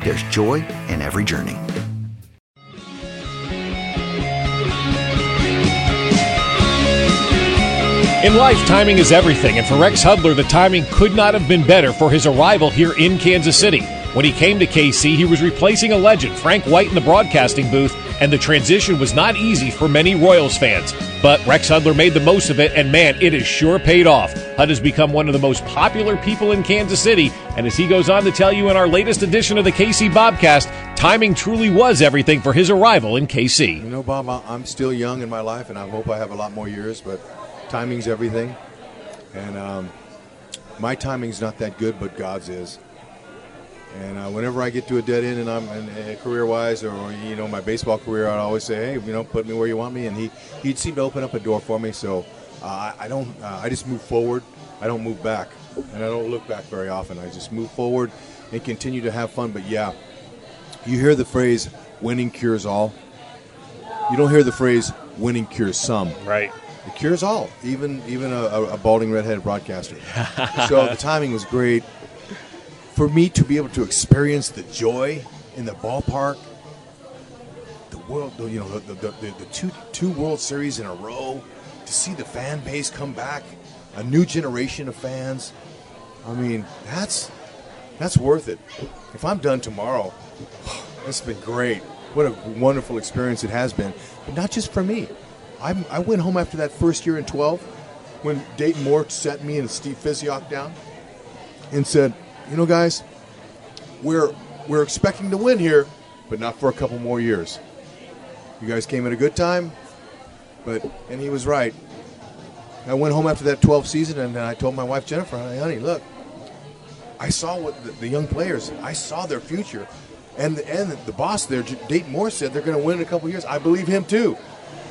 there's joy in every journey. In life, timing is everything, and for Rex Hudler, the timing could not have been better for his arrival here in Kansas City. When he came to KC, he was replacing a legend, Frank White, in the broadcasting booth, and the transition was not easy for many Royals fans. But Rex Hudler made the most of it, and man, it has sure paid off. Hud has become one of the most popular people in Kansas City, and as he goes on to tell you in our latest edition of the KC Bobcast, timing truly was everything for his arrival in KC. You know, Bob, I'm still young in my life, and I hope I have a lot more years, but timing's everything. And um, my timing's not that good, but God's is. And uh, whenever I get to a dead end, and I'm and, uh, career-wise, or you know my baseball career, I'd always say, "Hey, you know, put me where you want me." And he he'd seem to open up a door for me. So uh, I don't. Uh, I just move forward. I don't move back, and I don't look back very often. I just move forward and continue to have fun. But yeah, you hear the phrase "winning cures all." You don't hear the phrase "winning cures some." Right. It cures all, even even a, a balding redhead broadcaster. so the timing was great for me to be able to experience the joy in the ballpark, the world, you know, the, the, the, the, two two World Series in a row, to see the fan base come back, a new generation of fans. I mean, that's that's worth it. If I'm done tomorrow, it's been great. What a wonderful experience it has been, but not just for me. I, I went home after that first year in 12 when Dayton Moore set me and Steve Physioc down and said, you know, guys, we're we're expecting to win here, but not for a couple more years. You guys came at a good time, but and he was right. I went home after that 12 season, and I told my wife Jennifer, "Honey, look, I saw what the, the young players. I saw their future, and the, and the boss there, Dayton Moore, said they're going to win in a couple years. I believe him too.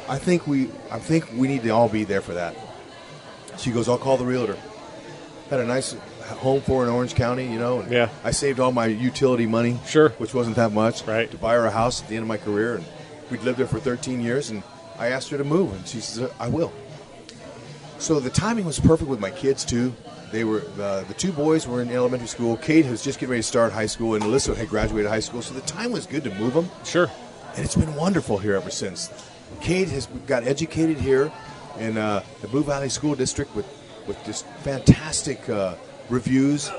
I think we I think we need to all be there for that." She goes, "I'll call the realtor." Had a nice home for in Orange County, you know. yeah. I saved all my utility money, sure, which wasn't that much, right, to buy her a house at the end of my career, and we'd lived there for 13 years, and I asked her to move, and she says, "I will." So the timing was perfect with my kids too. They were uh, the two boys were in elementary school. Cade was just getting ready to start high school, and Alyssa had graduated high school. So the time was good to move them. Sure. And it's been wonderful here ever since. Cade has got educated here in uh, the Blue Valley School District with with just fantastic uh, reviews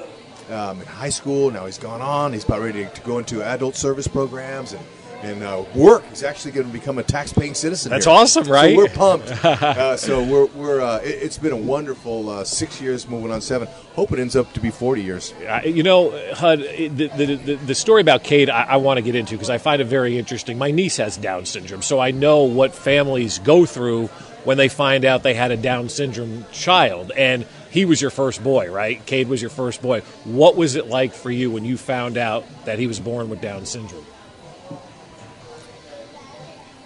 um, in high school. Now he's gone on. He's about ready to go into adult service programs and and uh, work. He's actually going to become a tax-paying citizen. That's here. awesome, right? So we're pumped. uh, so we're we're. Uh, it, has been a wonderful uh, six years, moving on seven. Hope it ends up to be forty years. you know, Hud, the, the, the, the story about Cade, I, I want to get into because I find it very interesting. My niece has Down syndrome, so I know what families go through when they find out they had a Down syndrome child, and he was your first boy, right? Cade was your first boy. What was it like for you when you found out that he was born with Down syndrome?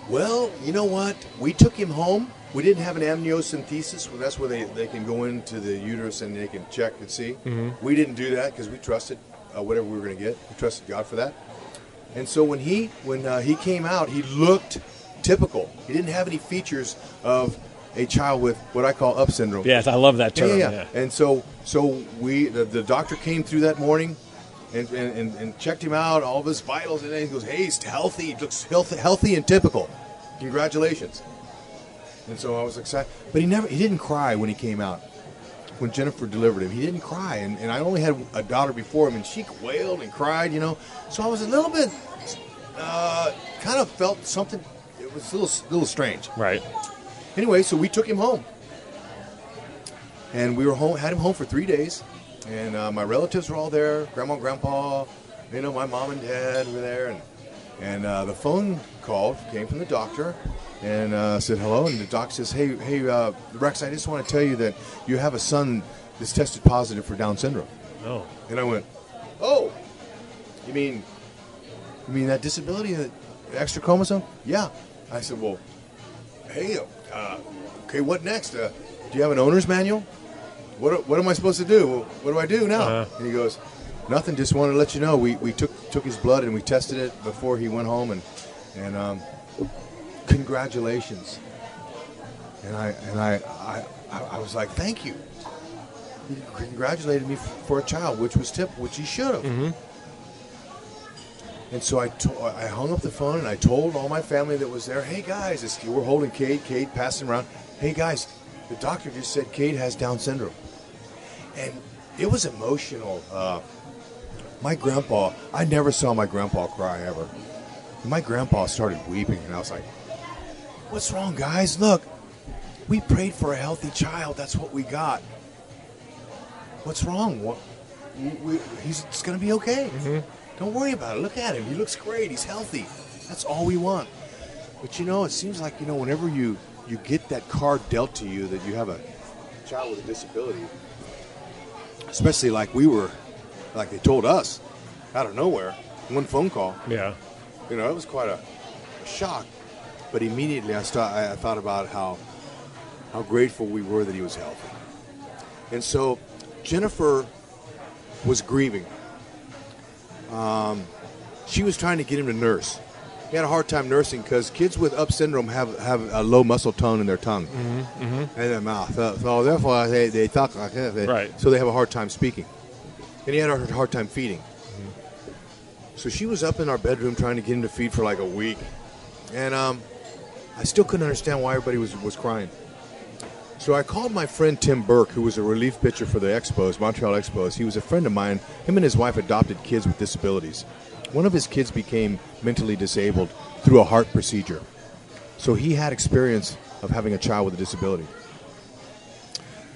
Well, you know what? We took him home. We didn't have an amniocentesis. Well, that's where they, they can go into the uterus and they can check and see. Mm-hmm. We didn't do that because we trusted uh, whatever we were going to get. We trusted God for that. And so when he when uh, he came out, he looked typical. He didn't have any features of a child with what I call up syndrome. Yes, I love that term. Yeah, yeah. yeah. And so, so we the, the doctor came through that morning, and, and, and, checked him out, all of his vitals, and then he goes, "Hey, he's healthy. He looks healthy, healthy and typical. Congratulations." And so I was excited, but he never he didn't cry when he came out. When Jennifer delivered him, he didn't cry, and, and I only had a daughter before him, and she wailed and cried, you know. So I was a little bit, uh, kind of felt something it was a little, little strange. Right. Anyway, so we took him home, and we were home, had him home for three days, and uh, my relatives were all there, grandma, and grandpa, you know, my mom and dad were there, and and uh, the phone call came from the doctor, and uh, said hello, and the doctor says, hey, hey, uh, Rex, I just want to tell you that you have a son that's tested positive for Down syndrome, Oh. and I went, oh, you mean, you mean that disability, that extra chromosome? Yeah. I said, well, hey, uh, okay, what next? Uh, do you have an owner's manual? What, what am I supposed to do? What do I do now? Uh-huh. And he goes, nothing. Just wanted to let you know we, we took took his blood and we tested it before he went home and and um, congratulations. And I and I, I I I was like, thank you. He congratulated me for a child, which was tip, which he should have. And so I, to- I hung up the phone and I told all my family that was there, hey guys, we're holding Cade, Cade passing around. Hey guys, the doctor just said Cade has Down syndrome. And it was emotional. Uh, my grandpa, I never saw my grandpa cry ever. My grandpa started weeping and I was like, what's wrong, guys? Look, we prayed for a healthy child. That's what we got. What's wrong? What, we, we, he's it's going to be okay. Don't worry about it. Look at him. He looks great. He's healthy. That's all we want. But you know, it seems like you know, whenever you you get that card dealt to you that you have a child with a disability, especially like we were, like they told us out of nowhere, one phone call. Yeah. You know, it was quite a, a shock. But immediately I, st- I I thought about how how grateful we were that he was healthy. And so Jennifer was grieving. Um, she was trying to get him to nurse. He had a hard time nursing because kids with UP syndrome have, have a low muscle tone in their tongue and their mouth. So, so therefore, they, they talk like that. They- Right. So they have a hard time speaking. And he had a hard time feeding. So she was up in our bedroom trying to get him to feed for like a week. And um, I still couldn't understand why everybody was, was crying. So I called my friend Tim Burke, who was a relief pitcher for the Expos, Montreal Expos. He was a friend of mine. Him and his wife adopted kids with disabilities. One of his kids became mentally disabled through a heart procedure. So he had experience of having a child with a disability.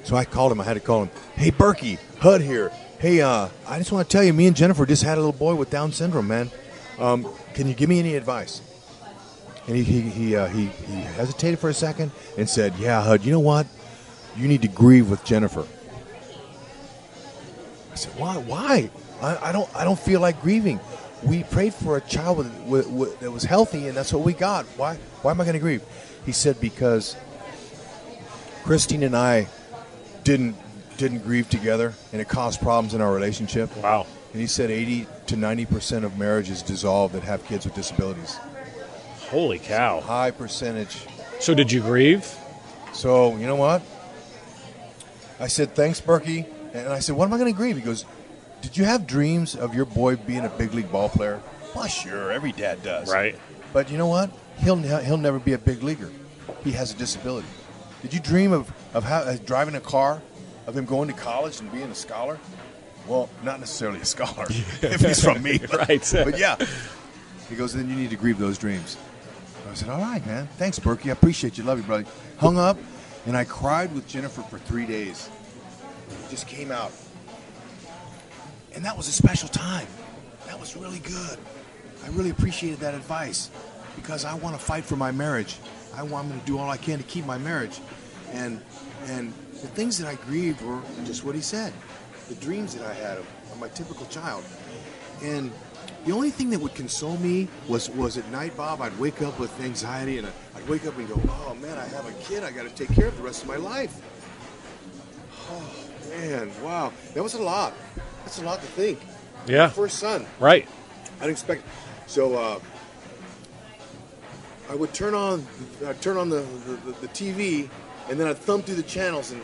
So I called him. I had to call him. Hey, Berkey, Hud here. Hey, uh, I just want to tell you, me and Jennifer just had a little boy with Down syndrome, man. Um, can you give me any advice? And he he he, uh, he he hesitated for a second and said, "Yeah, Hud, you know what? You need to grieve with Jennifer." I said, "Why? Why? I, I don't I don't feel like grieving. We prayed for a child with, with, with, that was healthy, and that's what we got. Why? Why am I going to grieve?" He said, "Because Christine and I didn't didn't grieve together, and it caused problems in our relationship." Wow. And he said 80 to 90 percent of marriages dissolve that have kids with disabilities. Holy cow. High percentage. So did you grieve? So you know what? I said thanks, Berkey, and I said, what am I going to grieve? He goes, Did you have dreams of your boy being a big league ball player? Well, sure, every dad does. Right. But you know what? He'll he'll never be a big leaguer. He has a disability. Did you dream of of how, uh, driving a car, of him going to college and being a scholar? Well, not necessarily a scholar if he's from me. Right. but yeah. He goes, then you need to grieve those dreams. I said, all right, man. Thanks, Berkey. I appreciate you. Love you, brother. Hung up, and I cried with Jennifer for three days. Just came out. And that was a special time. That was really good. I really appreciated that advice because I want to fight for my marriage. I want to do all I can to keep my marriage. And and the things that I grieved were just what he said. The dreams that I had of, of my typical child. And the only thing that would console me was was at night, Bob. I'd wake up with anxiety, and I'd wake up and go, "Oh man, I have a kid. I got to take care of the rest of my life." Oh man, wow, that was a lot. That's a lot to think. Yeah. First son, Right. I didn't expect. So uh, I would turn on, I'd turn on the, the, the TV, and then I'd thumb through the channels, and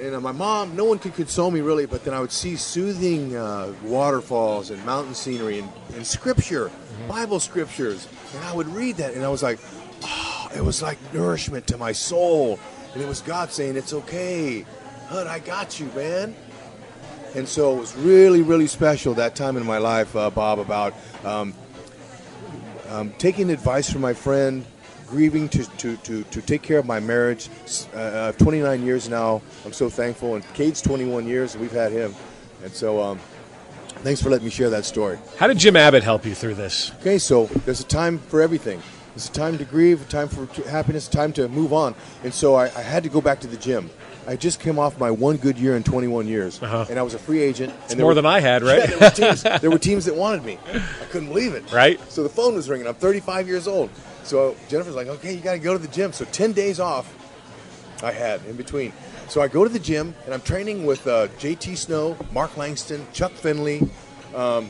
and uh, my mom, no one could console me really, but then I would see soothing uh, waterfalls and mountain scenery and, and scripture, Bible scriptures, and I would read that, and I was like, oh, it was like nourishment to my soul, and it was God saying, "It's okay, Hud, I got you, man." And so it was really, really special that time in my life, uh, Bob, about um, um, taking advice from my friend grieving to, to, to, to take care of my marriage. Uh, uh, 29 years now. I'm so thankful. And Cade's 21 years, we've had him. And so, um, thanks for letting me share that story. How did Jim Abbott help you through this? Okay, so there's a time for everything. There's a time to grieve, a time for happiness, a time to move on. And so I, I had to go back to the gym. I just came off my one good year in 21 years, Uh-huh. and I was a free agent. And more were- than I had, right? Yeah, there, were teams, there were teams that wanted me. I couldn't believe it. Right. So the phone was ringing. I'm 35 years old. So Jennifer's like, okay, you got to go to the gym. So 10 days off I had in between. So I go to the gym, and I'm training with uh, JT Snow, Mark Langston, Chuck Finley, um,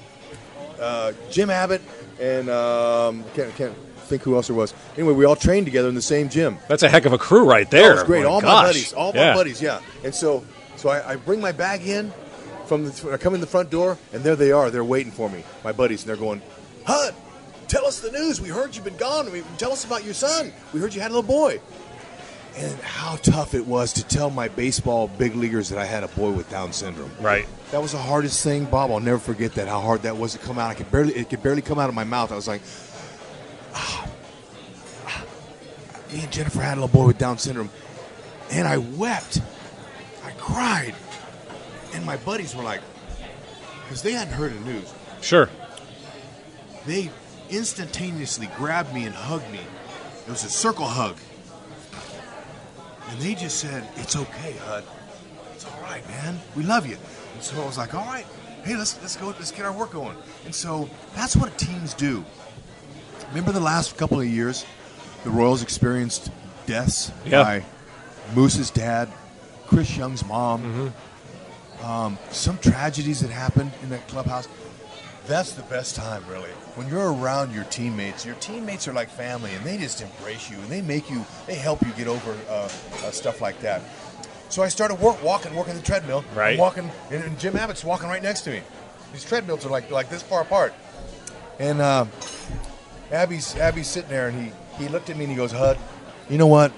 uh, Jim Abbott, and um, can't, can't think who else there was. Anyway, we all trained together in the same gym. That's a heck of a crew right there. Was great. My all gosh. my buddies, all Yeah. my buddies, yeah. And so, so I, I bring my bag in from the. I come in the front door, and there they are. They're waiting for me, my buddies, and they're going, "Hud, tell us the news. We heard you've been gone. We, tell us about your son. We heard you had a little boy." And how tough it was to tell my baseball big leaguers that I had a boy with Down syndrome. Right. That was the hardest thing, Bob. I'll never forget that. How hard that was to come out. I could barely. It could barely come out of my mouth. I was like, ah, ah. me and Jennifer had a little boy with Down syndrome, and I wept. I cried, and my buddies were like, because they hadn't heard the news. Sure. They instantaneously grabbed me and hugged me. It was a circle hug, and they just said, "It's okay, Hud. It's all right, man. We love you." And so I was like, "All right, hey, let's let's go. Let's get our work going." And so that's what teams do. Remember the last couple of years, the Royals experienced deaths Yeah. by Moose's dad, Chris Young's mom, um, some tragedies that happened in that clubhouse. That's the best time, really. When you're around your teammates, your teammates are like family, and they just embrace you, and they make you, they help you get over uh, uh, stuff like that. So I started work, walking, working the treadmill. Right. walking, and, and Jim Abbott's walking right next to me. These treadmills are like like this far apart. And uh, Abby's Abby's sitting there, and he he looked at me and he goes, "Hud, you know what?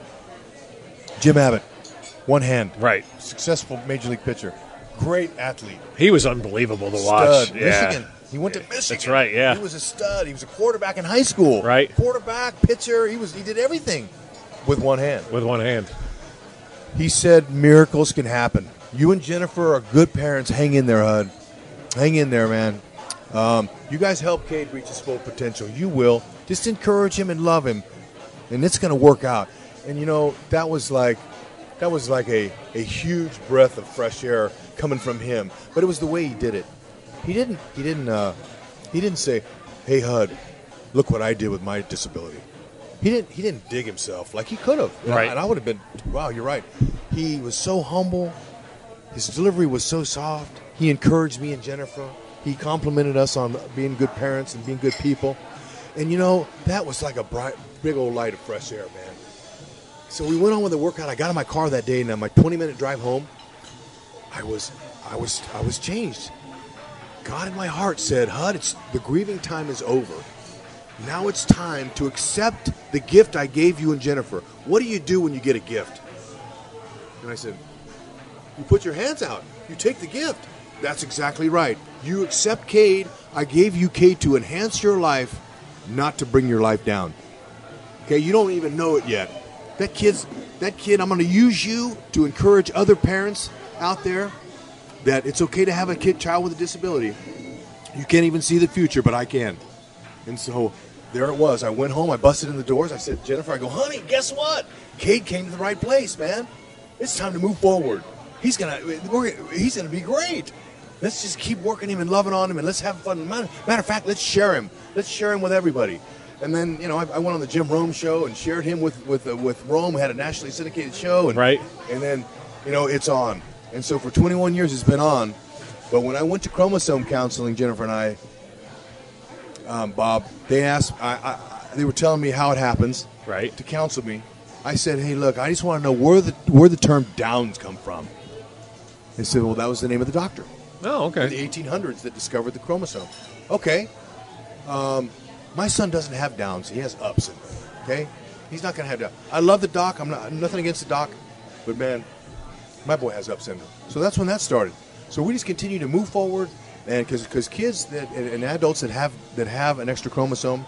Jim Abbott, one hand, Right. successful major league pitcher, great athlete, He was unbelievable to watch. Yeah. Michigan. He went to Michigan. That's right, yeah. He was a stud. He was a quarterback in high school. Right. Quarterback, pitcher. He was. He did everything with one hand. With one hand. He said miracles can happen. You and Jennifer are good parents. Hang in there, Hud. Hang in there, man. Um, you guys help Cade reach his full potential. You will. Just encourage him and love him, and it's going to work out. And you know that was like, that was like a, a huge breath of fresh air coming from him. But it was the way he did it. He didn't. He didn't. Uh, he didn't say, "Hey, Hud, look what I did with my disability." He didn't. He didn't dig himself like he could have. And I- Right. And I would have been. Wow, you're right. He was so humble. His delivery was so soft. He encouraged me and Jennifer. He complimented us on being good parents and being good people. And you know, that was like a bright, big old light of fresh air, man. So we went on with the workout. I got in my car that day, and on my 20 minute drive home, I was, I was, I was changed. God in my heart said, "Hud, it's the grieving time is over. Now it's time to accept the gift I gave you and Jennifer. What do you do when you get a gift?" And I said, "You put your hands out. You take the gift." That's exactly right. You accept Cade. I gave you Cade to enhance your life, not to bring your life down. Okay, you don't even know it yet. That kid's that kid. I'm going to use you to encourage other parents out there that it's okay to have a kid child with a disability. You can't even see the future, but I can. And so there it was. I went home. I busted in the doors. I said, Jennifer, I go, honey, guess what? Cade came to the right place, man. It's time to move forward. He's gonna, we're, he's gonna be great. Let's just keep working him and loving on him, and let's have fun. Matter, matter of fact, let's share him. Let's share him with everybody. And then, you know, I, I went on the Jim Rome show and shared him with with uh, with Rome. Had a nationally syndicated show, and Right. And then, you know, it's on. And so for 21 years, it's been on. But when I went to chromosome counseling, Jennifer and I, um, Bob, they asked, I, I, they were telling me how it happens, Right. To counsel me, I said, "Hey, look, I just want to know where the where the term Downs come from." They said, "Well, that was the name of the doctor Oh, in the 1800s that discovered the chromosome." Okay, um, my son doesn't have Downs; he has ups. Okay, he's not going to have Down. I love the doc. I'm not nothing against the doc, but man, my boy has Up syndrome. So that's when that started. So we just continue to move forward, and because kids that and, and adults that have that have an extra chromosome,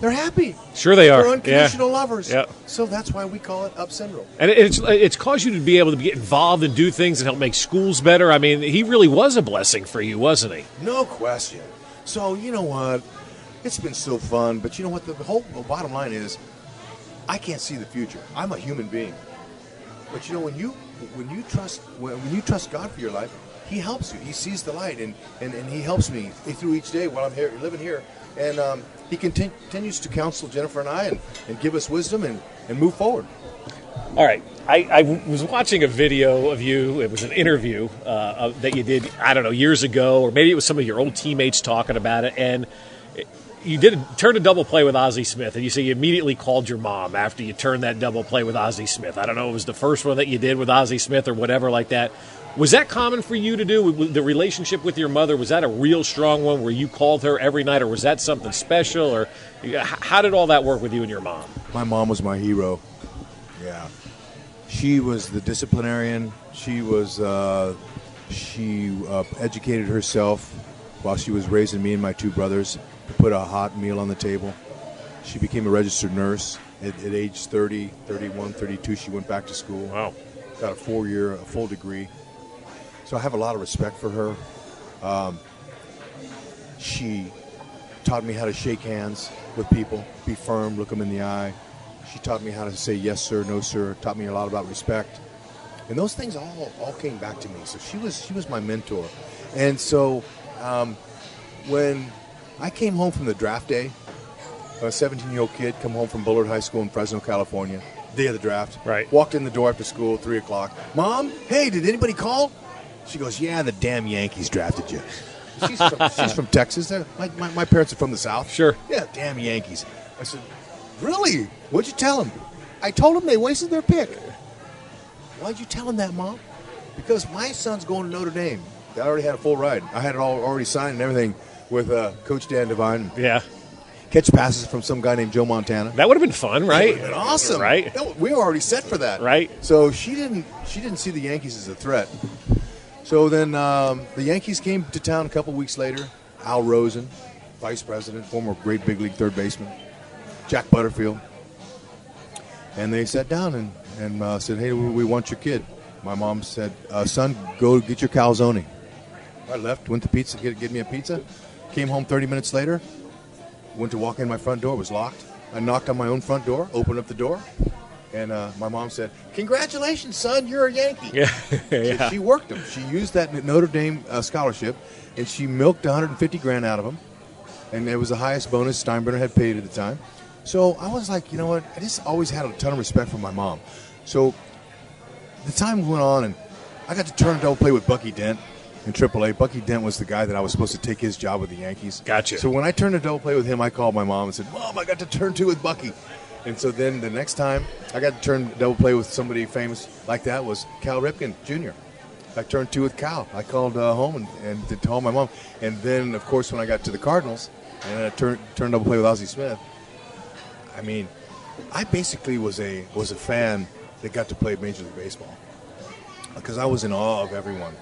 they're happy. Sure they are. They're Yeah. unconditional lovers. Yeah. So that's why we call it up syndrome. And it's it's caused you to be able to get involved and do things and help make schools better. I mean, he really was a blessing for you, wasn't he? No question. So you know what? It's been so fun, but you know what? The whole the bottom line is, I can't see the future. I'm a human being, but you know when you when you trust when, you trust God for your life, He helps you. He sees the light, and and, and He helps me through each day while I'm here living here, and um, He contin- continues to counsel Jennifer and I and, and give us wisdom and, and move forward. All right. I, I was watching a video of you. It was an interview uh, that you did, I don't know, years ago, or maybe it was some of your old teammates talking about it. And you did turn a double play with Ozzie Smith, and you say you immediately called your mom after you turned that double play with Ozzie Smith. I don't know, if it was the first one that you did with Ozzie Smith or whatever like that. Was that common for you to do? The relationship with your mother was that a real strong one, where you called her every night, or was that something special, or how did all that work with you and your mom? My mom was my hero. Yeah, she was the disciplinarian. She was uh, she uh, educated herself while she was raising me and my two brothers put a hot meal on the table. She became a registered nurse at, at age 30, 31, 32. She went back to school. Wow. Got a four-year, a full degree. So I have a lot of respect for her. Um, she taught me how to shake hands with people, be firm, look them in the eye. She taught me how to say yes sir, no sir. Taught me a lot about respect, and those things all all came back to me. So she was she was my mentor, and so um, when I came home from the draft day, a 17 year old kid come home from Bullard High School in Fresno, California, day of the draft. Right. Walked in the door after school, three o'clock. Mom, hey, did anybody call? She goes, Yeah, the damn Yankees drafted you. She's from, she's from Texas. My, my, my parents are from the South. Sure. Yeah, damn Yankees. I said, Really? What'd you tell them? I told them they wasted their pick. Why'd you tell them that, Mom? Because my son's going to Notre Dame. I already had a full ride. I had it all already signed and everything with uh, Coach Dan Devine. Yeah. Catch passes from some guy named Joe Montana. That would have been fun, right? That been awesome, Right? That- we were already set for that, Right. So she didn't. She didn't see the Yankees as a threat. So then um, the Yankees came to town a couple weeks later. Al Rosen, vice president, former great big league third baseman, Jack Butterfield, and they sat down and and uh, said, "Hey, we, we want your kid." My mom said, uh, "Son, go get your calzone." I left, went to pizza, get, get me a pizza. Came home 30 minutes later. Went to walk in my front door, it was locked. I knocked on my own front door, opened up the door, and uh, my mom said, "Congratulations, son, you're a Yankee." Yeah. Yeah. She worked him. She used that Notre Dame uh, scholarship, and she milked 150 grand out of him, and it was the highest bonus Steinbrenner had paid at the time. So I was like, you know what? I just always had a ton of respect for my mom. So the time went on, and I got to turn double play with Bucky Dent in AAA. Bucky Dent was the guy that I was supposed to take his job with the Yankees. Gotcha. So when I turned to double play with him, I called my mom and said, "Mom, I got to turn two with Bucky." And so then the next time I got to turn double play with somebody famous like that was Cal Ripken Jr. I turned two with Cal. I called uh, home and, and to tell my mom. And then, of course, when I got to the Cardinals and I turned turned double play with Ozzie Smith, I mean, I basically was a was a fan that got to play Major League Baseball because I was in awe of everyone,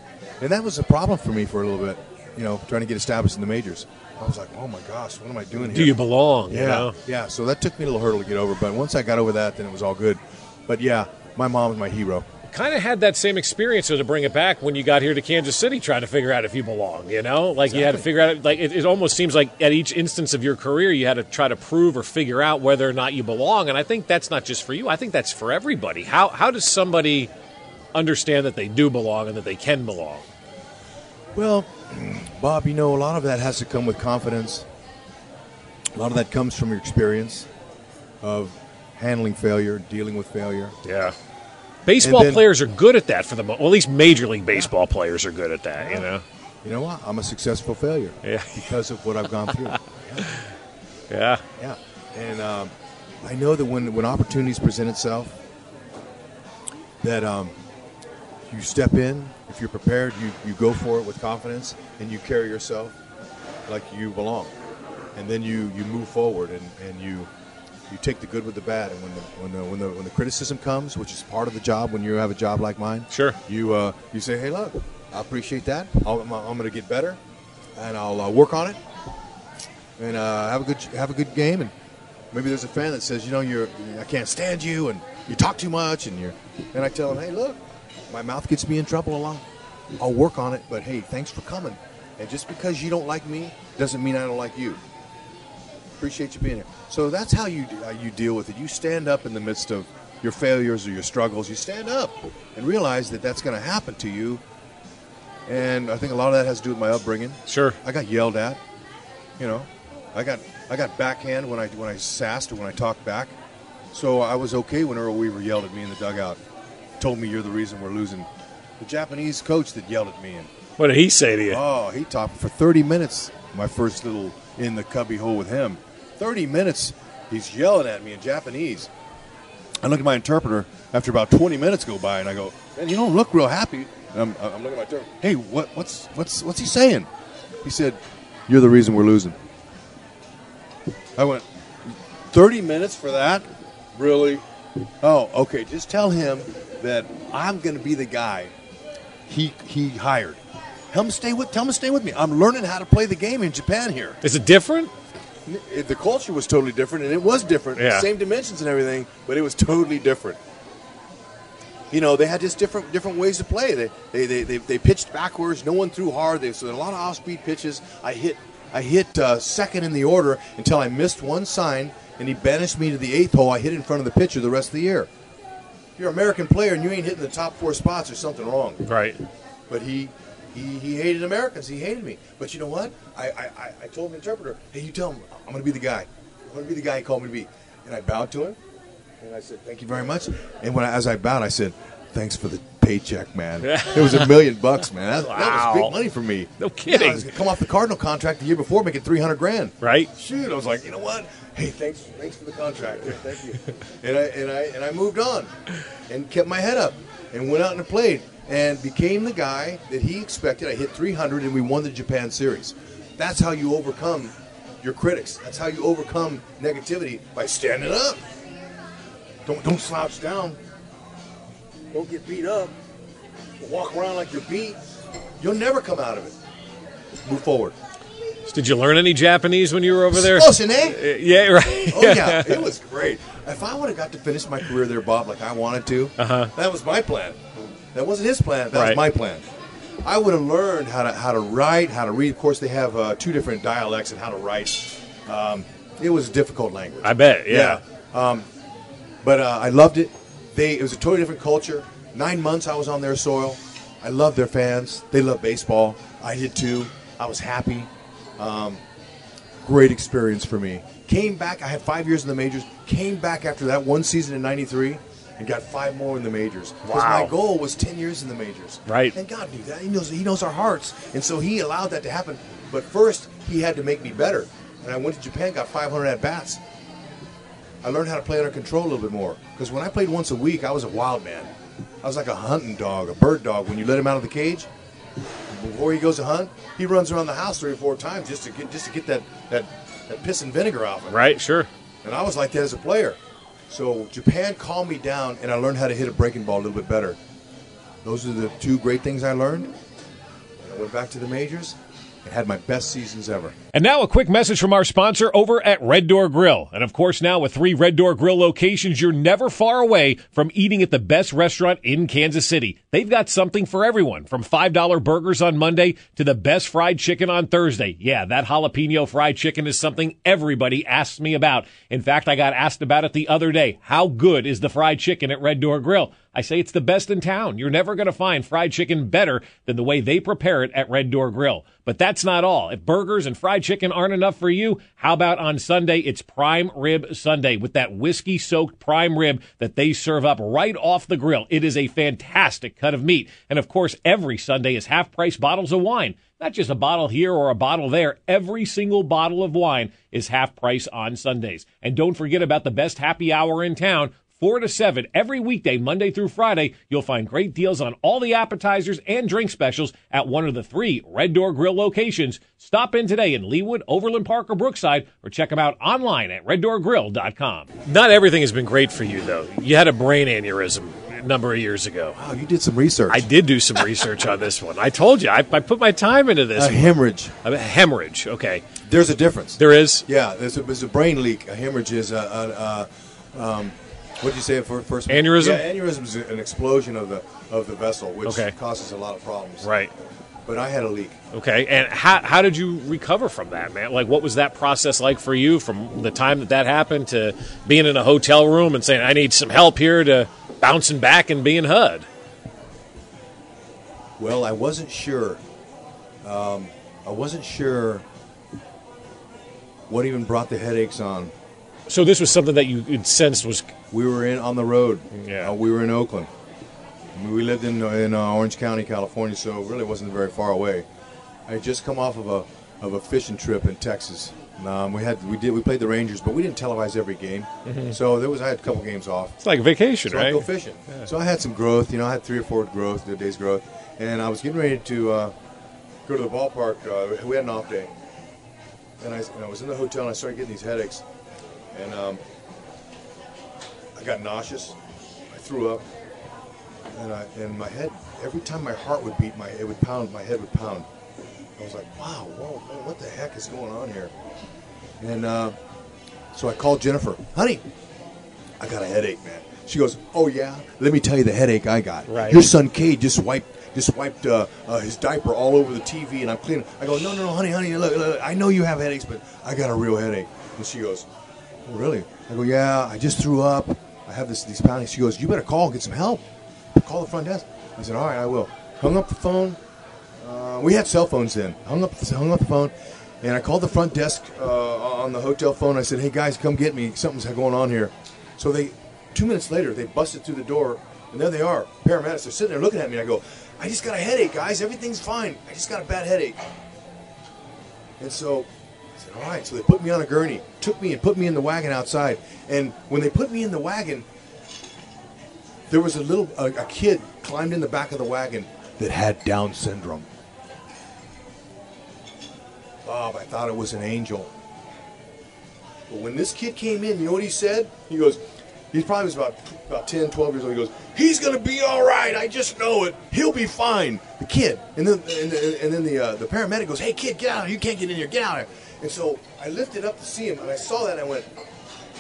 and that was a problem for me for a little bit. You know, trying to get established in the majors. I was like, oh my gosh, what am I doing here? Do you belong? Yeah, You know? yeah. So that took me a little hurdle to get over, but once I got over that, then it was all good. But yeah, my mom is my hero. Kind of had that same experience, so to bring it back when you got here to Kansas City, trying to figure out if you belong. You know, like you had to figure out. Like it, it almost seems like at each instance of your career, you had to try to prove or figure out whether or not you belong. And I think that's not just for you. I think that's for everybody. How how does somebody understand that they do belong and that they can belong? Well, Bob, you know, a lot of that has to come with confidence. A lot of that comes from your experience of handling failure, dealing with failure. Yeah. Baseball then- players are good at that for the mo- well, at least Major League Baseball players are good at that. You know. You know what? I'm a successful failure Yeah. because of what I've gone through. Yeah. Yeah, and um, I know that when when opportunities present itself, that um, you step in. If you're prepared, you you go for it with confidence, and you carry yourself like you belong, and then you you move forward, and, and you you take the good with the bad, and when the when the when the when the criticism comes, which is part of the job when you have a job like mine, Sure. you uh, you say, hey, look, I appreciate that. I'll, I'm, I'm going to get better, and I'll uh, work on it, and uh, have a good have a good game, and Maybe there's a fan that says, you know, you're I can't stand you and you talk too much and you're and I tell them, hey, look, my mouth gets me in trouble a lot. I'll work on it, but hey, thanks for coming. And just because you don't like me doesn't mean I don't like you. Appreciate you being here. So that's how you how you deal with it. You stand up in the midst of your failures or your struggles. You stand up and realize that that's going to happen to you. And I think a lot of that has to do with my upbringing. Sure. I got yelled at. You know, I got I got backhand when I when I sassed or when I talked back. So I was okay when Earl Weaver yelled at me in the dugout, told me you're the reason we're losing. The Japanese coach that yelled at me and What did he say to you? oh he talked for 30 minutes. My first little in the cubby hole with him. 30 minutes. He's yelling at me in Japanese. I look at my interpreter after about 20 minutes go by, and I go, "Man, you don't look real happy." I'm, I'm looking at my interpreter. Hey, what, what's what's what's he saying? He said, "You're the reason we're losing." I went, 30 minutes for that? Really? Oh, okay. Just tell him that I'm going to be the guy he he hired. Tell him stay with. Tell him to stay with me. I'm learning how to play the game in Japan here. Is it different? It- the culture was totally different, and it was different. Yeah. Same dimensions and everything, but it was totally different. You know, they had just different different ways to play. They they, they, they, they pitched backwards. No one threw hard. They, so there a lot of off speed pitches. I hit I hit uh, second in the order until I missed one sign, and he banished me to the eighth hole. I hit in front of the pitcher the rest of the year. If you're an American player and you ain't hitting the top four spots, there's something wrong Right. but he he, he hated Americans. He hated me. But you know what? I, I, I- told the interpreter, hey, you tell him I'm going to be the guy. I'm going to be the guy he called me to be. And I bowed to him, and I said, thank you very much. And when I, as I bowed, I said, thanks for the paycheck, man. it was a million bucks, man. That, that Wow. was big money for me. No kidding. Yeah, I was gonna come off the Cardinal contract the year before, making 300 grand. Right. Shoot, I was like, you know what? Hey, thanks, thanks for the contract. Thank you. and I and I and I moved on, and kept my head up, and went out and played, and became the guy that he expected. I hit 300, and we won the Japan series. That's how you overcome your critics. That's how you overcome negativity by standing up. Don't don't slouch down. Don't get beat up. Walk around like you're beat. You'll never come out of it. Move forward. Did you learn any Japanese when you were over there? Uh, Yeah, right. Oh yeah, it was great. If I would have got to finish my career there, Bob, like I wanted to, Uh-huh. that was my plan. That wasn't his plan. That Right. was my plan. I would have learned how to how to write, how to read. Of course, they have uh, two different dialects and how to write. Um, it was a difficult language. I bet. Yeah. Um, but uh, I loved it. They it was a totally different culture. Nine months I was on their soil. I loved their fans. They love baseball. I did too. I was happy. Um, great experience for me. Came back. I had five years in the majors. Came back after that one season in '93 and got five more in the majors. Because Wow. my goal was ten years in the majors. Right. And God knew that. He knows. He knows our hearts, and so He allowed that to happen. But first, He had to make me better. And I went to Japan, got 500 at bats. I learned how to play under control a little bit more. Because when I played once a week, I was a wild man. I was like a hunting dog, a bird dog. When you let him out of the cage, before he goes to hunt, he runs around the house three or four times just to get just to get that that, that piss and vinegar off him. Right. Sure. And I was like that as a player. So Japan calmed me down, and I learned how to hit a breaking ball a little bit better. Those are the two great things I learned. I went back to the majors and had my best seasons ever. And now a quick message from our sponsor over at Red Door Grill. And of course, now with three Red Door Grill locations, you're never far away from eating at the best restaurant in Kansas City. They've got something for everyone from $5 burgers on Monday to the best fried chicken on Thursday. Yeah, that jalapeno fried chicken is something everybody asks me about. In fact, I got asked about it the other day. How good is the fried chicken at Red Door Grill? I say it's the best in town. You're never going to find fried chicken better than the way they prepare it at Red Door Grill. But that's not all. If burgers and fried chicken aren't enough for you, how about on Sunday? It's Prime Rib Sunday with that whiskey soaked prime rib that they serve up right off the grill. It is a fantastic cut of meat. And of course, every Sunday is half price bottles of wine. Not just a bottle here or a bottle there. Every single bottle of wine is half price on Sundays. And don't forget about the best happy hour in town. 4 to 7 every weekday, Monday through Friday. You'll find great deals on all the appetizers and drink specials at one of the three Red Door Grill locations. Stop in today in Leawood, Overland Park, or Brookside, or check them out online at reddoorgrill.com. Not everything has been great for you, though. You had a brain aneurysm. a number of years ago. Wow, you did some research. I did do some research on this one. I told you, I, I put my time into this. a hemorrhage. A hemorrhage. Okay, There's a difference. there is. Yeah, there's a, there's a brain leak. A hemorrhage is a, a, a um, what did you say for first? Aneurysm? Yeah, aneurysm is an explosion of the of the vessel, which Okay. causes a lot of problems. Right. But I had a leak. Okay, and how how did you recover from that, man? Like, what was that process like for you from the time that that happened to being in a hotel room and saying, "I need some help here," to bouncing back and being HUD? Well, I wasn't sure. Um, I wasn't sure what even brought the headaches on. So this was something that you sensed was We were in on the road. Yeah. Uh, we were in Oakland. I mean, we lived in in uh, Orange County, California, so it really wasn't very far away. I had just come off of a of a fishing trip in Texas. And, Um, we had we did we played the Rangers, but we didn't televise every game. So there was I had a couple games off. it's like a vacation, So I right? go fishing. So I had some growth. You know, I had three or four growth, the days growth, and I was getting ready to uh, go to the ballpark. Uh, we had an off day, and I, and I was in the hotel and I started getting these headaches, and um, I got nauseous. I threw up, and I, and my head. Every time my heart would beat, my it would pound. My head would pound. I was like, "Wow, whoa, man, what the heck is going on here?" And uh, so I called Jennifer, "Honey, I got a headache, man. She goes, "Oh yeah, let me tell you the headache I got. Right. Your son Cade just wiped just wiped uh, uh, his diaper all over the TV, and I'm cleaning. I go, no, no, no, honey, honey, look, look, I know you have headaches, but I got a real headache. And she goes, oh, really? I go, yeah, I just threw up. I have this these poundings. She goes, you better call and get some help. Call the front desk. I said, all right, I will. Hung up the phone. Uh, we had cell phones then. Hung up, hung up the phone, and I called the front desk uh, on the hotel phone. I said, "Hey guys, come get me. Something's going on here." So they, two minutes later, they busted through the door, and there they are, paramedics. They're sitting there looking at me. I go, "I just got a headache, guys. Everything's fine. I just got a bad headache." And so said, "All right." So they put me on a gurney, took me and put me in the wagon outside. And when they put me in the wagon, there was a little a, a kid climbed in the back of the wagon that had Down syndrome. Bob, I thought it was an angel. But when this kid came in, you know what he said? He goes, he probably was about about 10, 12 years old. He goes, he's going to be all right. I just know it. He'll be fine. The kid. And then and, and then the uh, the paramedic goes, hey, kid, get out. You can't get in here. Get out of here. And so I lifted up to see him, and I saw that, and I went,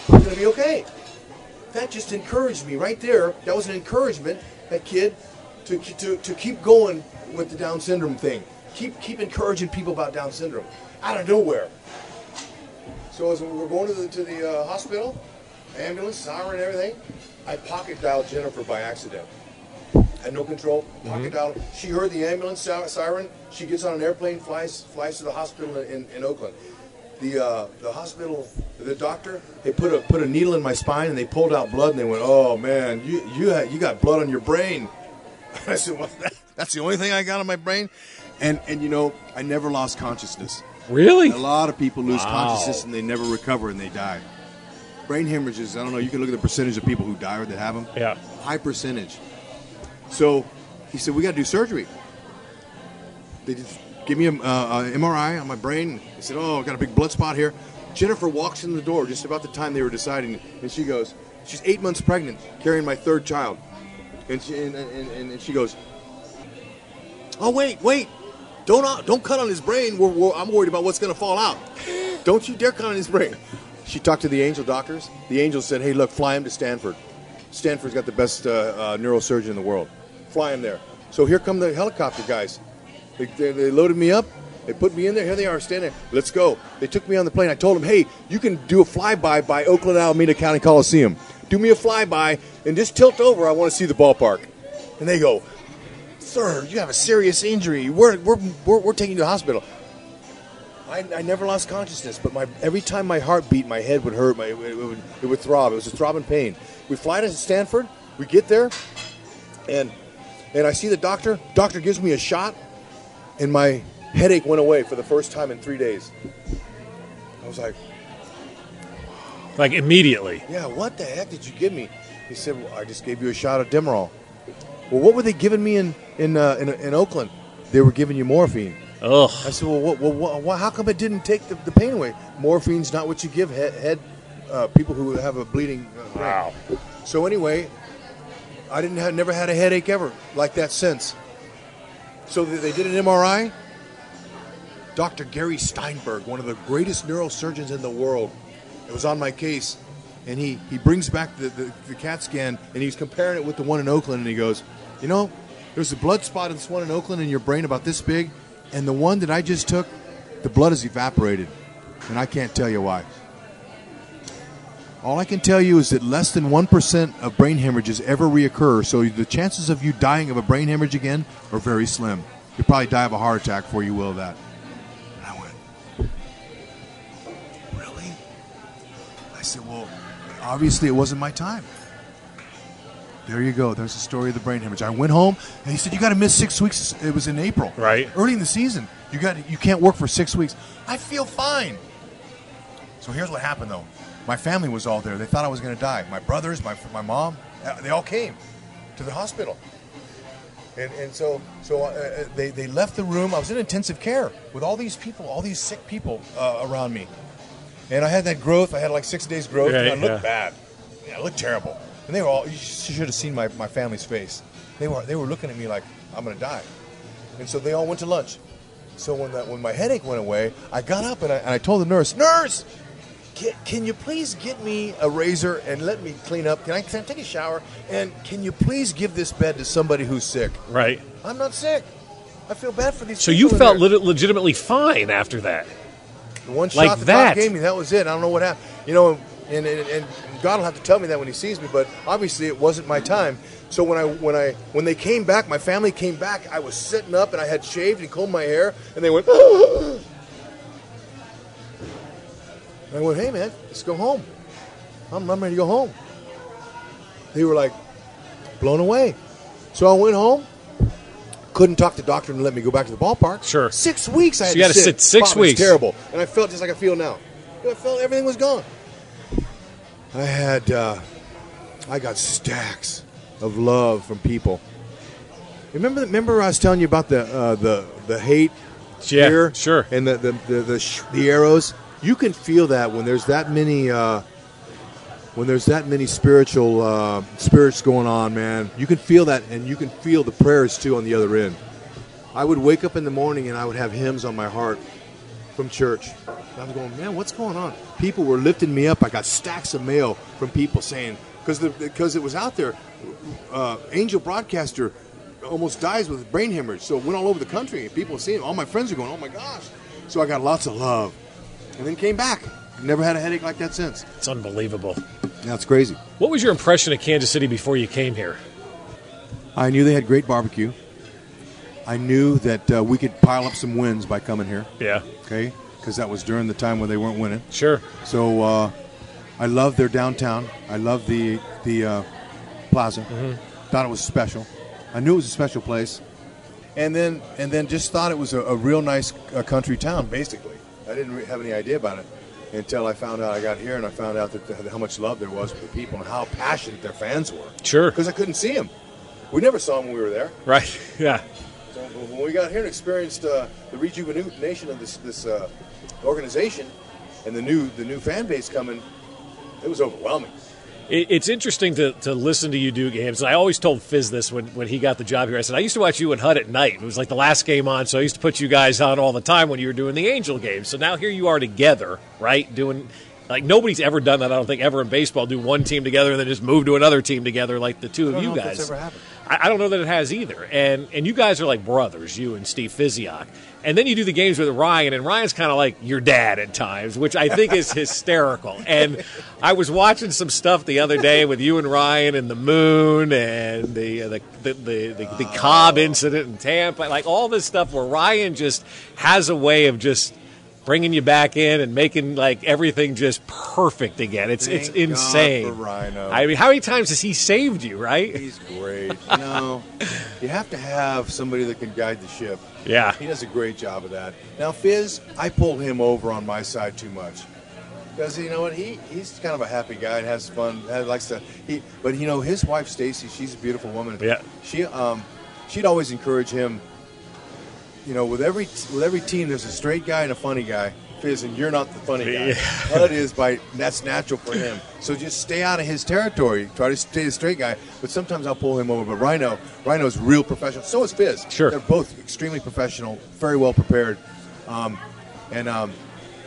I'm going to be okay. That just encouraged me right there. That was an encouragement, that kid, to, to, to keep going with the Down syndrome thing. Keep keep encouraging people about Down syndrome. Out of nowhere. So as we were going to the, to the uh, hospital, ambulance, siren, everything, I pocket dialed Jennifer by accident. Had no control. Dialed. She heard the ambulance siren. She gets on an airplane, flies flies to the hospital in, in Oakland. The uh, the hospital, the doctor, they put a put a needle in my spine and they pulled out blood and they went, "Oh man, you you had, you got blood on your brain." I said, "What? That, that's the only thing I got on my brain." And and you know, I never lost consciousness. Really? A lot of people lose Wow. consciousness and they never recover and they die. Brain hemorrhages, I don't know, you can look at the percentage of people who die or that have them. Yeah. High percentage. So he said, We got to do surgery. They just give me an uh, MRI on my brain. He said, Oh, I got a big blood spot here. Jennifer walks in the door just about the time they were deciding, and she goes, She's eight months pregnant, carrying my third child. And she, and, and, and, she goes, Oh wait, wait! Don't uh, don't cut on his brain. We're, we're, I'm worried about what's going to fall out. Don't you dare cut on his brain. She talked to the angel doctors. The angels said, "Hey, look, fly him to Stanford. Stanford's got the best uh, uh, neurosurgeon in the world. Fly him there." So here come the helicopter guys. They, they, they loaded me up. They put me in there. Here they are, standing. Let's go. They took me on the plane. I told them, "Hey, you can do a flyby by Oakland Alameda County Coliseum. Do me a flyby and just tilt over. I want to see the ballpark." And they go, sir, you have a serious injury. We're, we're, we're, we're taking you to the hospital. I, I never lost consciousness, but my every time my heart beat, my head would hurt. My, it, it would, it would throb. It was a throbbing pain. We fly to Stanford. We get there, and and I see the doctor. Doctor gives me a shot, and my headache went away for the first time in three days. I was like, Like immediately. yeah, what the heck did you give me? He said, well, I just gave you a shot of Demerol. Well, what were they giving me in in, uh, in in Oakland? They were giving you morphine. Ugh. I said, well, what, what, what, how come it didn't take the, the pain away? Morphine's not what you give head, head uh, people who have a bleeding. Uh. Wow. So anyway, I didn't have never had a headache ever like that since. So they did an MRI. Dr. Gary Steinberg, one of the greatest neurosurgeons in the world, it was on my case, and he he brings back the, the, the CAT scan and he's comparing it with the one in Oakland, and he goes, you know, there's a blood spot in this one in Oakland in your brain about this big, and the one that I just took, the blood has evaporated, and I can't tell you why. All I can tell you is that less than 1% of brain hemorrhages ever reoccur, so the chances of you dying of a brain hemorrhage again are very slim. You'll probably die of a heart attack before you will of that. And I went, Really? I said, Well, obviously it wasn't my time. There you go. There's the story of the brain hemorrhage. I went home and he said, You got to miss six weeks. It was in April. Right. Early in the season. You got you can't work for six weeks. I feel fine. So here's what happened though. My family was all there. They thought I was going to die. My brothers, my my mom, uh, they all came to the hospital. And, and so so uh, uh, they, they left the room. I was in intensive care with all these people, all these sick people uh, around me. And I had that growth. I had like six days growth. Right, and I looked yeah. bad. Yeah, I looked terrible. And they were all. You should have seen my, my family's face. They were they were looking at me like I'm going to die. And so they all went to lunch. So when that when my headache went away, I got up and I, and I told the nurse, "Nurse, can, can you please get me a razor and let me clean up? Can I, can I take a shower? And can you please give this bed to somebody who's sick? Right. I'm not sick. I feel bad for these. So you felt leg- legitimately fine after that. The one like shot the that. gave me, that was it. I don't know what happened. You know, and, and, and God will have to tell me that when He sees me. But obviously, it wasn't my time. So when I when I when they came back, my family came back. I was sitting up and I had shaved and combed my hair, and they went. Oh, And I went, hey man, let's go home. I'm, I'm ready to go home. They were like blown away. So I went home. Couldn't talk to the doctor and let me go back to the ballpark. Sure. Six weeks I So had you to gotta sit six Bob, it was weeks. terrible. And I felt just like I feel now. I felt everything was gone. I had, uh, I got stacks of love from people. Remember, remember I was telling you about the uh, the the hate Yeah, here, sure. and the the the, the, sh- the arrows. You can feel that when there's that many uh, when there's that many spiritual uh, spirits going on, man. You can feel that, and you can feel the prayers too on the other end. I would wake up in the morning and I would have hymns on my heart from church. I was going, man, what's going on? People were lifting me up. I got stacks of mail from people saying because because it was out there. Uh, Angel broadcaster almost dies with brain hemorrhage, so it went all over the country. People seeing. All my friends are going, oh my gosh. So I got lots of love, and then came back. Never had a headache like that since. It's unbelievable. That's crazy. What was your impression of Kansas City before you came here? I knew they had great barbecue. I knew that uh, we could pile up some wins by coming here. Yeah, Okay, because that was during the time when they weren't winning. sure. So uh, I love their downtown. I love the the uh, plaza. Thought it was special. I knew it was a special place. And then and then just thought it was a, a real nice uh, country town. Basically, I didn't have any idea about it until I found out I got here and I found out that the, how much love there was for the people and how passionate their fans were. Sure. Because I couldn't see them. We never saw them when we were there. Right. Yeah. So when we got here and experienced uh, the rejuvenation of this this uh, organization and the new the new fan base coming, it was overwhelming. It, it's interesting to, to listen to you do games. And I always told Fizz this when, when he got the job here. I said, I used to watch you and HUD at night. It was like the last game on, so I used to put you guys on all the time when you were doing the Angel games. So now here you are together, right? Doing like nobody's ever done that, I don't think, ever in baseball. Do one team together and then just move to another team together like the two I of you know if guys. that's ever happened. I, I don't know that it has either. And and you guys are like brothers, you and Steve Physioc. And then you do the games with Ryan, and Ryan's kind of like your dad at times, which I think is hysterical. And I was watching some stuff the other day with you and Ryan and the moon and the uh, the, the, the, the, the Cobb incident in Tampa, like all this stuff where Ryan just has a way of just bringing you back in and making like everything just perfect again. It's it's Thank God insane. Rhino. I mean, how many times has he saved you, right? He's great. You know, you have to have somebody that can guide the ship. Yeah. He does a great job of that. Now, Fizz, I pull him over on my side too much. Because you know what, he he's kind of a happy guy and has fun. and likes to he, but you know his wife Stacy, she's a beautiful woman. Yeah. She um, she'd always encourage him. You know, with every with every team, there's a straight guy and a funny guy. Fizz, and you're not the funny guy. Hud is by that's natural for him. So just stay out of his territory. Try to stay a straight guy. But sometimes I'll pull him over. But Rhino, Rhino's real professional. So is Fizz. Sure. They're both extremely professional, very well prepared. Um, and um,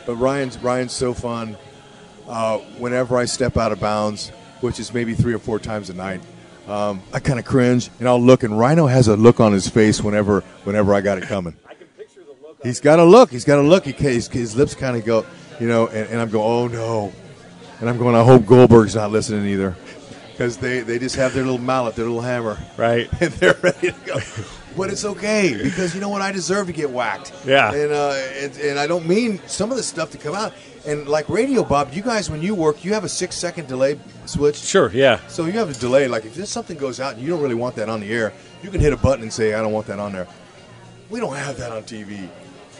but Ryan's Ryan's so fun. Uh, whenever I step out of bounds, which is maybe three or four times a night, um, I kind of cringe and I'll look, and Rhino has a look on his face whenever whenever I got it coming. I can picture the look. He's got a look. He's got a look. He, his, his lips kind of go, you know, and, and I'm going, oh no, and I'm going. I hope Goldberg's not listening either, because they they just have their little mallet, their little hammer, Right. and they're ready to go. But it's okay because you know what? I deserve to get whacked. Yeah. And uh, and, and I don't mean some of the stuff to come out. And like radio, Bob, you guys when you work, you have a six second delay switch. Sure, yeah. So you have a delay. Like if something goes out and you don't really want that on the air, you can hit a button and say, "I don't want that on there." We don't have that on TV.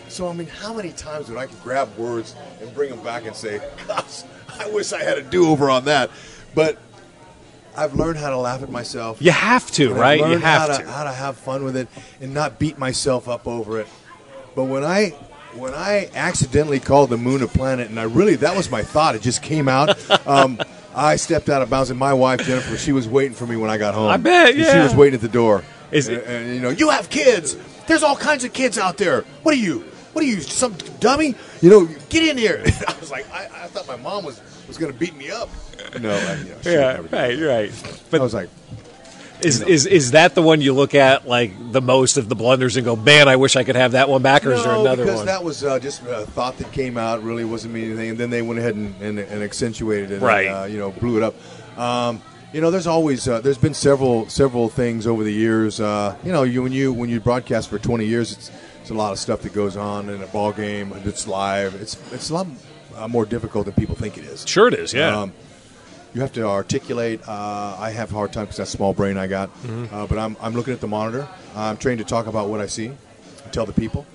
So I mean, how many times would I could grab words and bring them back and say, "Gosh, I wish I had a do over on that," but. I've learned how to laugh at myself. You have to, right? You have how to. how to have fun with it and not beat myself up over it. But when I when I accidentally called the moon a planet, and I really that was my thought. It just came out. Um, I stepped out of bounds, and my wife Jennifer, she was waiting for me when I got home. I bet, And She was waiting at the door. Is and, it- and, you know, you have kids. There's all kinds of kids out there. What are you? What are you? Some dummy? You know, get in here. I was like, I, I thought my mom was was going to beat me up. No, I, you know, Yeah, never do right, that. right. I was like, is, is is that the one you look at like the most of the blunders and go, man, I wish I could have that one back, or is there another because one? that was uh, just a thought that came out. Really wasn't mean anything, and then they went ahead and, and, and accentuated it. Right. And, uh, you know, blew it up. Um, you know, there's always uh, there's been several several things over the years. Uh, you know, you when you when you broadcast for 20 years, it's it's a lot of stuff that goes on in a ball game. and It's live. It's it's a lot uh, more difficult than people think it is. sure, it is. Yeah. Um, you have to articulate. Uh, I have a hard time because that small brain I got. Mm-hmm. Uh, but I'm, I'm looking at the monitor. I'm trained to talk about what I see, and tell the people.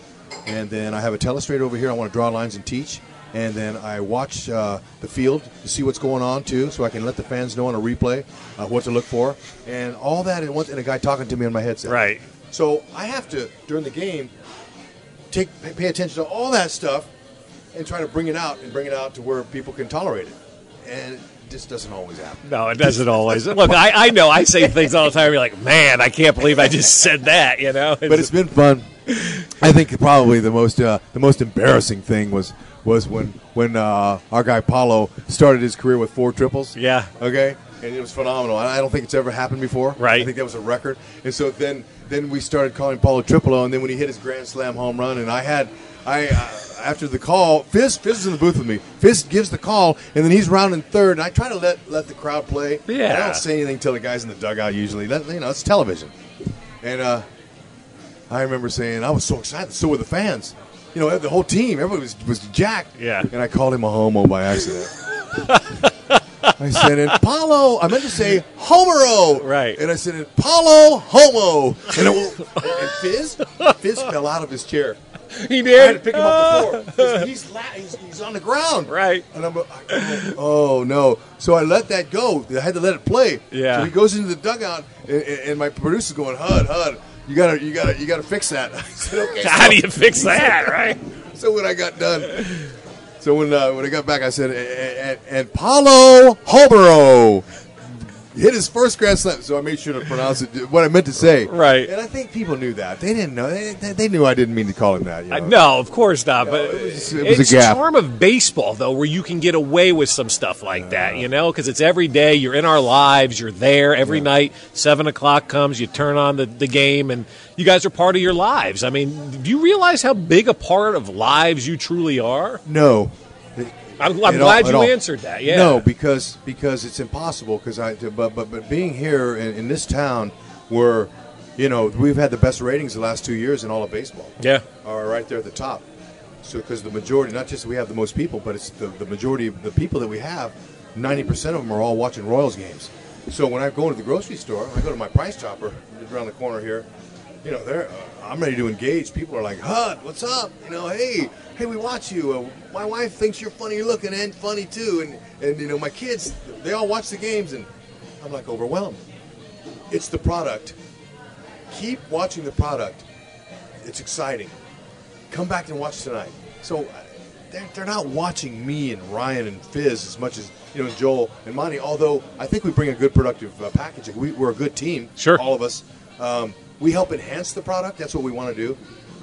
And then I have a telestrate over here. I want to draw lines and teach. And then I watch uh, the field to see what's going on too, so I can let the fans know on a replay uh, what to look for, and all that. And, one, and a guy talking to me on my headset. Right. So I have to during the game take pay attention to all that stuff and try to bring it out and bring it out to where people can tolerate it. And it just doesn't always happen. no, it doesn't always. Look, I, I know I say things all the time. You're like, man, I can't believe I just said that. You know. But it's been fun. I think probably the most uh, the most embarrassing thing was was when when uh, our guy Paulo started his career with four triples. Yeah. Okay. And it was phenomenal. I I don't think it's ever happened before. Right. I think that was a record. And so then then we started calling Paulo Tripolo, and then when he hit his grand slam home run, and I had I uh, after the call, Fizz Fizz is in the booth with me. Fizz gives the call, and then he's rounding third, and I try to let let the crowd play. Yeah. I don't say anything till the guy's in the dugout. Usually, Let- you know, it's television. And uh, I remember saying I was so excited. So were the fans. You know, the whole team. Everybody was was jacked. Yeah. And I called him a homo by accident. I said, "And Paulo." I meant to say Homero. Right. And I said, "And Paulo homo." And, it, and Fizz, Fizz fell out of his chair. he did. I had to pick him up before. He's, la- he's he's on the ground. Right. And I'm, I, oh no! So I let that go. I had to let it play. Yeah. So he goes into the dugout, and, and and my producer's going, "Hud, Hud, you gotta, you gotta, you gotta fix that." I said, "Okay." How So- do you fix that? Right. So when I got done, so when uh, when I got back, I said, "And, Paulo Hobero." Hit his first grand slam, so I made sure to pronounce it what I meant to say. Right. and I think people knew that. They didn't know. They, they, knew I didn't mean to call him that. You know? No, of course not. But it was- it was a it's gap. charm of baseball, though, where you can get away with some stuff like that. You know, because it's every day. You're in our lives. You're there every night. Seven o'clock comes. You turn on the, the game, and you guys are part of your lives. I mean, do you realize how big a part of lives you truly are? No, I'm, I'm At all- glad you all. answered that. Yeah. No, because because it's impossible. Because I but but but being here in, in this town, where you know we've had the best ratings the last two years in all of baseball. Yeah. are right there at the top. So because the majority, not just we have the most people, but it's the, the majority of the people that we have. Ninety percent of them are all watching Royals games. So when I go to the grocery store, I go to my Price Chopper around the corner here. You know, they're, uh, I'm ready to engage. People are like, "Hud, what's up?" You know, "Hey, hey, we watch you. Uh, my wife thinks you're funny looking and funny too." And and you know, my kids, they all watch the games, and I'm like overwhelmed. It's the product. Keep watching the product. It's exciting come back and watch tonight. So, uh, they're, they're not watching me and Ryan and Fizz as much as you know Joel and Monty. Although I think we bring a good productive uh, package. We, we're a good team. Sure. all of us. Um, we help enhance the product. That's what we want to do.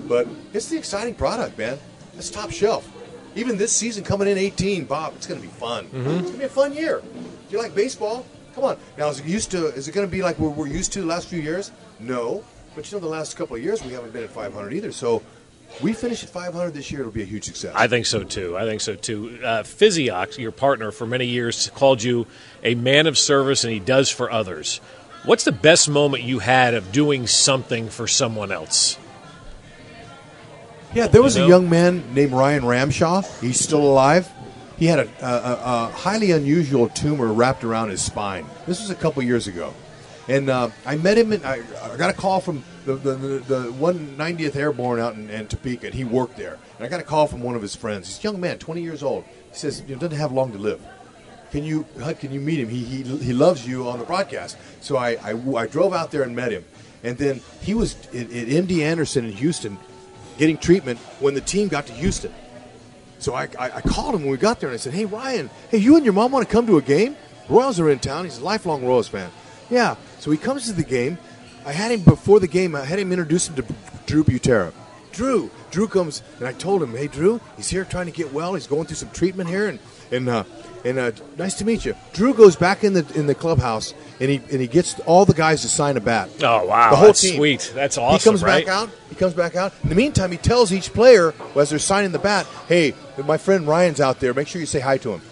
But it's the exciting product, man. It's top shelf. Even this season coming in 18, Bob, it's going to be fun. It's going to be a fun year. Do you like baseball? Come on. Now, is it used to? Is it going to be like we're, we're used to the last few years? No. But you know, the last couple of years we haven't been at 500 either. So we finish at 500 this year. It'll be a huge success. I think so too. I think so too. Uh, Physioc, your partner for many years, called you a man of service, and he does for others. What's the best moment you had of doing something for someone else? Yeah, there was You know? a young man named Ryan Ramshaw. He's still alive. He had a, a, a, a highly unusual tumor wrapped around his spine. This was a couple years ago, and uh, I met him. And I, I got a call from the the, the, the 190th Airborne out in, in Topeka, and he worked there. And I got a call from one of his friends. He's a young man, 20 years old. He says, "You know, doesn't have long to live." Can you can you meet him? He, he, he loves you on the broadcast. So I, I, I drove out there and met him. And then he was at, at MD Anderson in Houston getting treatment when the team got to Houston. So I, I, I called him when we got there and I said, Hey, Ryan, hey, you and your mom want to come to a game? Royals are in town. He's a lifelong Royals fan. Yeah. So he comes to the game. I had him before the game, I had him introduce him to Drew Butera. Drew, Drew comes and I told him, Hey, Drew, he's here trying to get well. He's going through some treatment here and, and, uh, and uh, nice to meet you. Drew goes back in the in the clubhouse and he and he gets all the guys to sign a bat. Oh wow, The whole that's team. sweet. That's awesome. He comes right? back out. He comes back out. In the meantime, he tells each player as they're signing the bat, "Hey, my friend Ryan's out there. Make sure you say hi to him."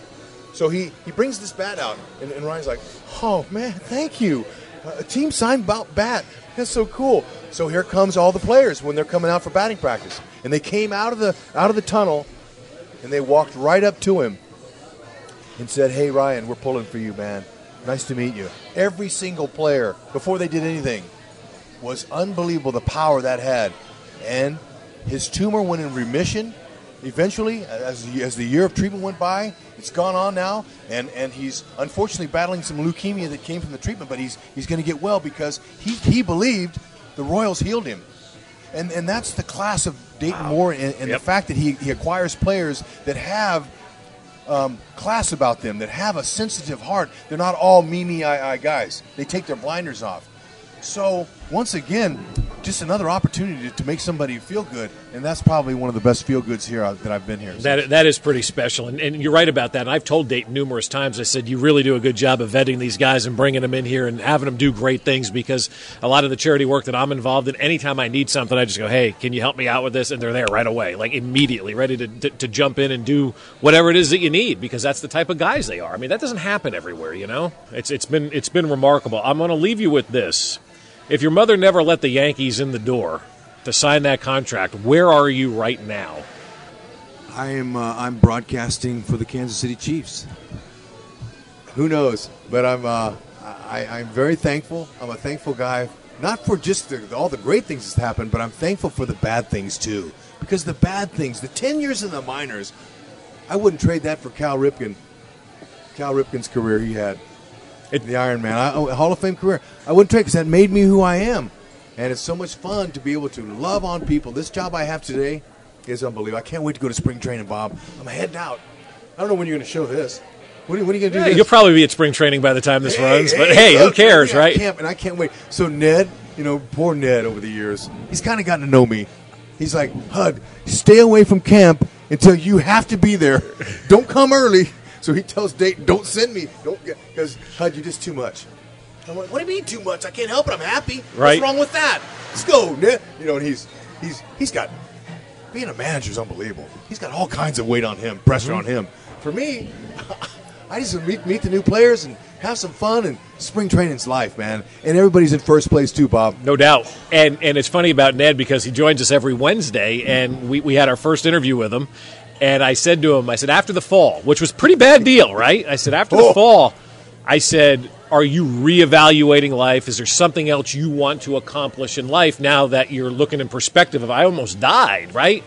So he, he brings this bat out, and, and Ryan's like, "Oh man, thank you. Uh, a team signed about bat. That's so cool." So here comes all the players when they're coming out for batting practice, and they came out of the out of the tunnel, and they walked right up to him and said, "Hey Ryan, we're pulling for you, man. Nice to meet you." Every single player before they did anything was unbelievable the power that had. And his tumor went in remission eventually as the, as the year of treatment went by. It's gone on now, and, and he's unfortunately battling some leukemia that came from the treatment, but he's, he's going to get well because he, he believed the Royals healed him. And, and that's the class of Dayton Moore and, and Yep. the fact that he, he acquires players that have um, class about them, that have a sensitive heart. They're not all me, me, I, I guys. They take their blinders off. So, once again, just another opportunity to, to make somebody feel good. And that's probably one of the best feel goods here uh, that I've been here. That that is pretty special, and, and you're right about that. And I've told Dayton numerous times. I said you really do a good job of vetting these guys and bringing them in here and having them do great things. Because a lot of the charity work that I'm involved in, anytime I need something, I just go, "Hey, can you help me out with this?" And they're there right away, like immediately, ready to, to to jump in and do whatever it is that you need. Because that's the type of guys they are. I mean, that doesn't happen everywhere, you know. It's it's been it's been remarkable. I'm going to leave you with this: if your mother never let the Yankees in the door to sign that contract, where are you right now? I am. Uh, I'm broadcasting for the Kansas City Chiefs. Who knows? But I'm uh, I, I'm very thankful. I'm a thankful guy, not for just the, all the great things that's happened, but I'm thankful for the bad things too. Because the bad things, the 10 years in the minors, I wouldn't trade that for Cal Ripken. Cal Ripken's career he had. the Iron Man, I, oh, Hall of Fame career. I wouldn't trade because that made me who I am. And it's so much fun to be able to love on people. This job I have today is unbelievable. I can't wait to go to spring training, Bob. I'm heading out. I don't know when you're going to show this. When, are- when are you going to do Yeah, this? you'll probably be at spring training by the time this runs, but hey, hey, who cares, right? can't- and I can't wait. So Ned, you know, poor Ned over the years, he's kind of gotten to know me. He's like, Hud, stay away from camp until you have to be there. Don't come early. So he tells Dayton, don't send me. Don't because Hud, you're just too much. I'm like, what do you mean too much? I can't help it. I'm happy. Right. What's wrong with that? Let's go, Ned. You know, and he's he's he's got being a manager is unbelievable. He's got all kinds of weight on him, pressure Mm-hmm. on him. For me, I just meet meet the new players and have some fun. And spring training's life, man. And everybody's in first place too, Bob. No doubt. And and it's funny about Ned because he joins us every Wednesday, and we, we had our first interview with him. And I said to him, I said, after the fall, which was pretty bad deal, right? I said, after the Oh. fall, I said, are you reevaluating life? Is there something else you want to accomplish in life now that you're looking in perspective of, I almost died, right?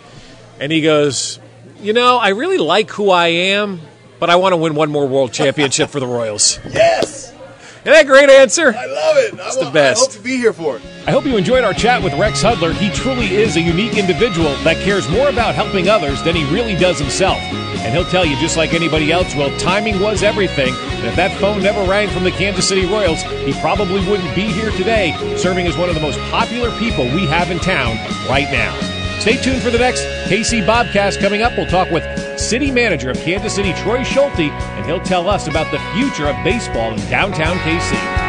And he goes, you know, I really like who I am, but I want to win one more world championship for the Royals. Yes, Isn't that a great answer? I love it. It's the best. I hope to be here for it. I hope you enjoyed our chat with Rex Hudler. He truly is a unique individual that cares more about helping others than he really does himself. And he'll tell you, just like anybody else will, timing was everything. And if that phone never rang from the Kansas City Royals, he probably wouldn't be here today, serving as one of the most popular people we have in town right now. Stay tuned for the next KC Bobcast coming up. We'll talk with City Manager of Kansas City, Troy Schulte, and he'll tell us about the future of baseball in downtown KC.